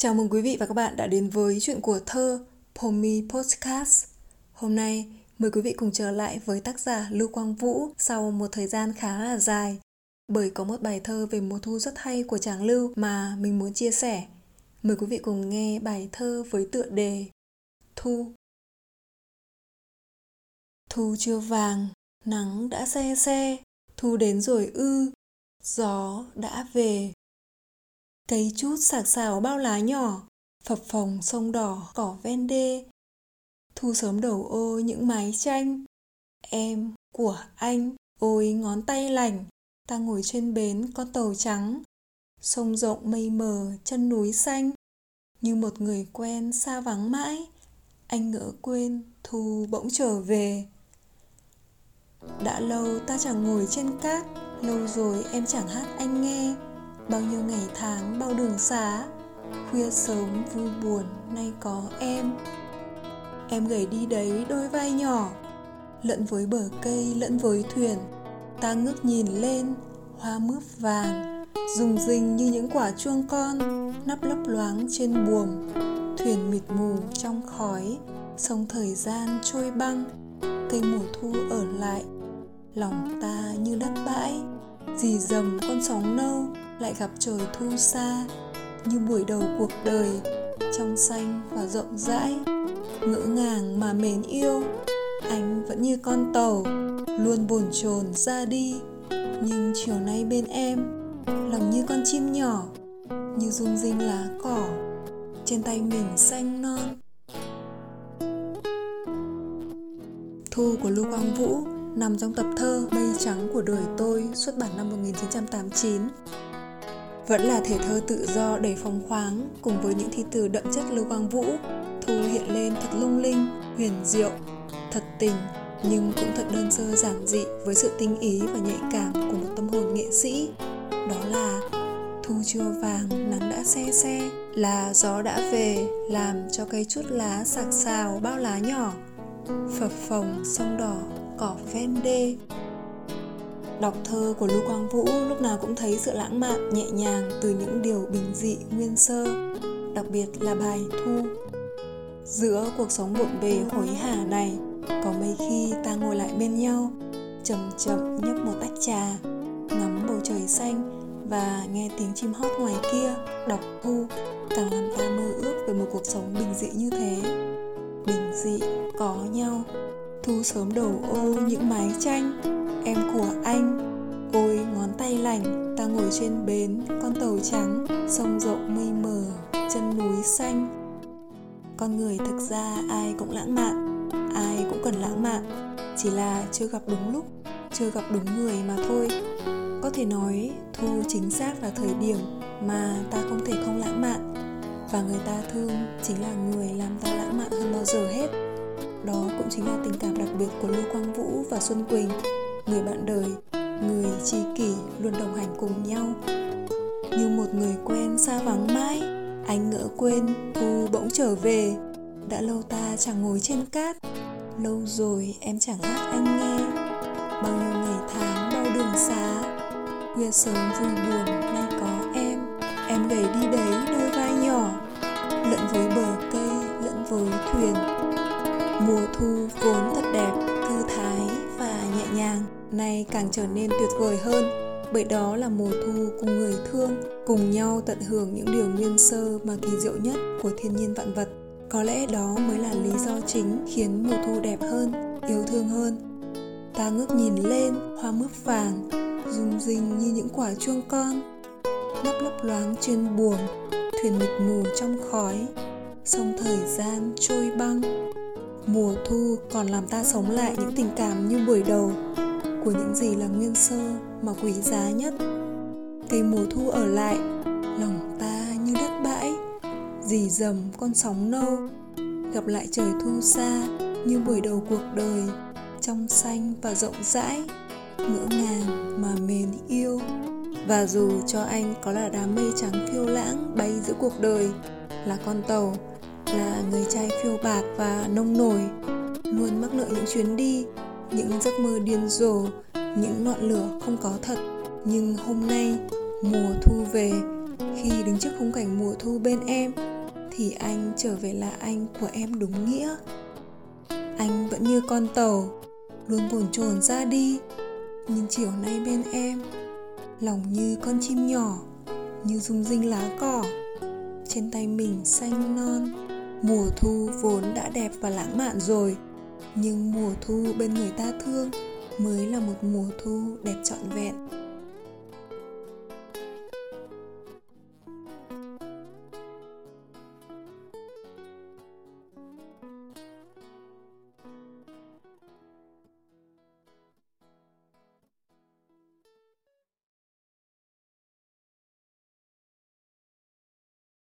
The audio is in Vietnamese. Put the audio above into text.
Chào mừng quý vị và các bạn đã đến với chuyện của thơ Pomi Podcast. Hôm nay, mời quý vị cùng trở lại với tác giả Lưu Quang Vũ sau một thời gian khá là dài. Bởi có một bài thơ về mùa thu rất hay của chàng Lưu mà mình muốn chia sẻ. Mời quý vị cùng nghe bài thơ với tựa đề Thu. Thu chưa vàng, nắng đã xe xe, thu đến rồi ư, gió đã về Cây chút sạc sào bao lá nhỏ, phập phồng sông đỏ cỏ ven đê. Thu sớm đầu ô những mái tranh. Em của anh, ôi ngón tay lành, ta ngồi trên bến con tàu trắng. Sông rộng mây mờ, chân núi xanh. Như một người quen xa vắng mãi, anh ngỡ quên thu bỗng trở về. Đã lâu ta chẳng ngồi trên cát, lâu rồi em chẳng hát anh nghe bao nhiêu ngày tháng, bao đường xá, khuya sớm, vui buồn, nay có em. Em gầy đi đấy đôi vai nhỏ, lẫn với bờ cây, lẫn với thuyền. Ta ngước nhìn lên, hoa mướp vàng, rùng rình như những quả chuông con, nắp lấp loáng trên buồm. Thuyền mịt mù trong khói, sông thời gian trôi băng. Cây mùa thu ở lại, lòng ta như đất bãi, dì dầm con sóng nâu lại gặp trời thu xa như buổi đầu cuộc đời trong xanh và rộng rãi. Ngỡ ngàng mà mến yêu, anh vẫn như con tàu, luôn bồn chồn ra đi. Nhưng chiều nay bên em, lòng như con chim nhỏ, như rung rinh lá cỏ, trên tay mình xanh non. Thu của Lưu Quang Vũ nằm trong tập thơ Mây trắng của đời tôi, xuất bản năm 1989 vẫn là thể thơ tự do đầy phóng khoáng cùng với những thi từ đậm chất Lưu Quang Vũ, Thu hiện lên thật lung linh, huyền diệu, thật tình nhưng cũng thật đơn sơ giản dị với sự tinh ý và nhạy cảm của một tâm hồn nghệ sĩ. Đó là thu chưa vàng, nắng đã xe xe, là gió đã về, làm cho cây chút lá sạc xào bao lá nhỏ, phập phồng sông đỏ, cỏ ven đê, Đọc thơ của Lưu Quang Vũ lúc nào cũng thấy sự lãng mạn nhẹ nhàng từ những điều bình dị nguyên sơ, đặc biệt là bài Thu. Giữa cuộc sống bộn bề hối hả này, có mấy khi ta ngồi lại bên nhau, chậm chậm nhấp một tách trà, ngắm bầu trời xanh và nghe tiếng chim hót ngoài kia, đọc Thu càng làm ta mơ ước về một cuộc sống bình dị như thế. Bình dị, có nhau, thu sớm đầu ô những mái tranh anh ôi ngón tay lành ta ngồi trên bến, con tàu trắng, sông rộng mây mờ, chân núi xanh. Con người thực ra ai cũng lãng mạn, ai cũng cần lãng mạn, chỉ là chưa gặp đúng lúc, chưa gặp đúng người mà thôi. Có thể nói, thu chính xác là thời điểm mà ta không thể không lãng mạn, và người ta thương chính là người làm ta lãng mạn hơn bao giờ hết. Đó cũng chính là tình cảm đặc biệt của lưu quang vũ và xuân quỳnh người bạn đời, người tri kỷ luôn đồng hành cùng nhau. Như một người quen xa vắng mãi, anh ngỡ quên thu bỗng trở về. Đã lâu ta chẳng ngồi trên cát, lâu rồi em chẳng hát anh nghe. Bao nhiêu ngày tháng bao đường xá, khuya sớm vui buồn nay có em. Em gầy đi đấy đôi vai nhỏ, lẫn với bờ nay càng trở nên tuyệt vời hơn, bởi đó là mùa thu cùng người thương, cùng nhau tận hưởng những điều nguyên sơ mà kỳ diệu nhất của thiên nhiên vạn vật. Có lẽ đó mới là lý do chính khiến mùa thu đẹp hơn, yêu thương hơn. Ta ngước nhìn lên, hoa mướp vàng, rung rinh như những quả chuông con, nắp lấp loáng trên buồng, thuyền mịt mù trong khói, sông thời gian trôi băng. Mùa thu còn làm ta sống lại những tình cảm như buổi đầu của những gì là nguyên sơ mà quý giá nhất. Cây mùa thu ở lại, lòng ta như đất bãi, dì dầm con sóng nâu. Gặp lại trời thu xa như buổi đầu cuộc đời, trong xanh và rộng rãi, ngỡ ngàng mà mến yêu. Và dù cho anh có là đám mây trắng phiêu lãng bay giữa cuộc đời, là con tàu, là người trai phiêu bạt và nông nổi, luôn mắc nợ những chuyến đi những giấc mơ điên rồ, những ngọn lửa không có thật. Nhưng hôm nay, mùa thu về, khi đứng trước khung cảnh mùa thu bên em, thì anh trở về là anh của em đúng nghĩa. Anh vẫn như con tàu, luôn bồn chồn ra đi. Nhưng chiều nay bên em, lòng như con chim nhỏ, như rung rinh lá cỏ. Trên tay mình xanh non, mùa thu vốn đã đẹp và lãng mạn rồi nhưng mùa thu bên người ta thương mới là một mùa thu đẹp trọn vẹn.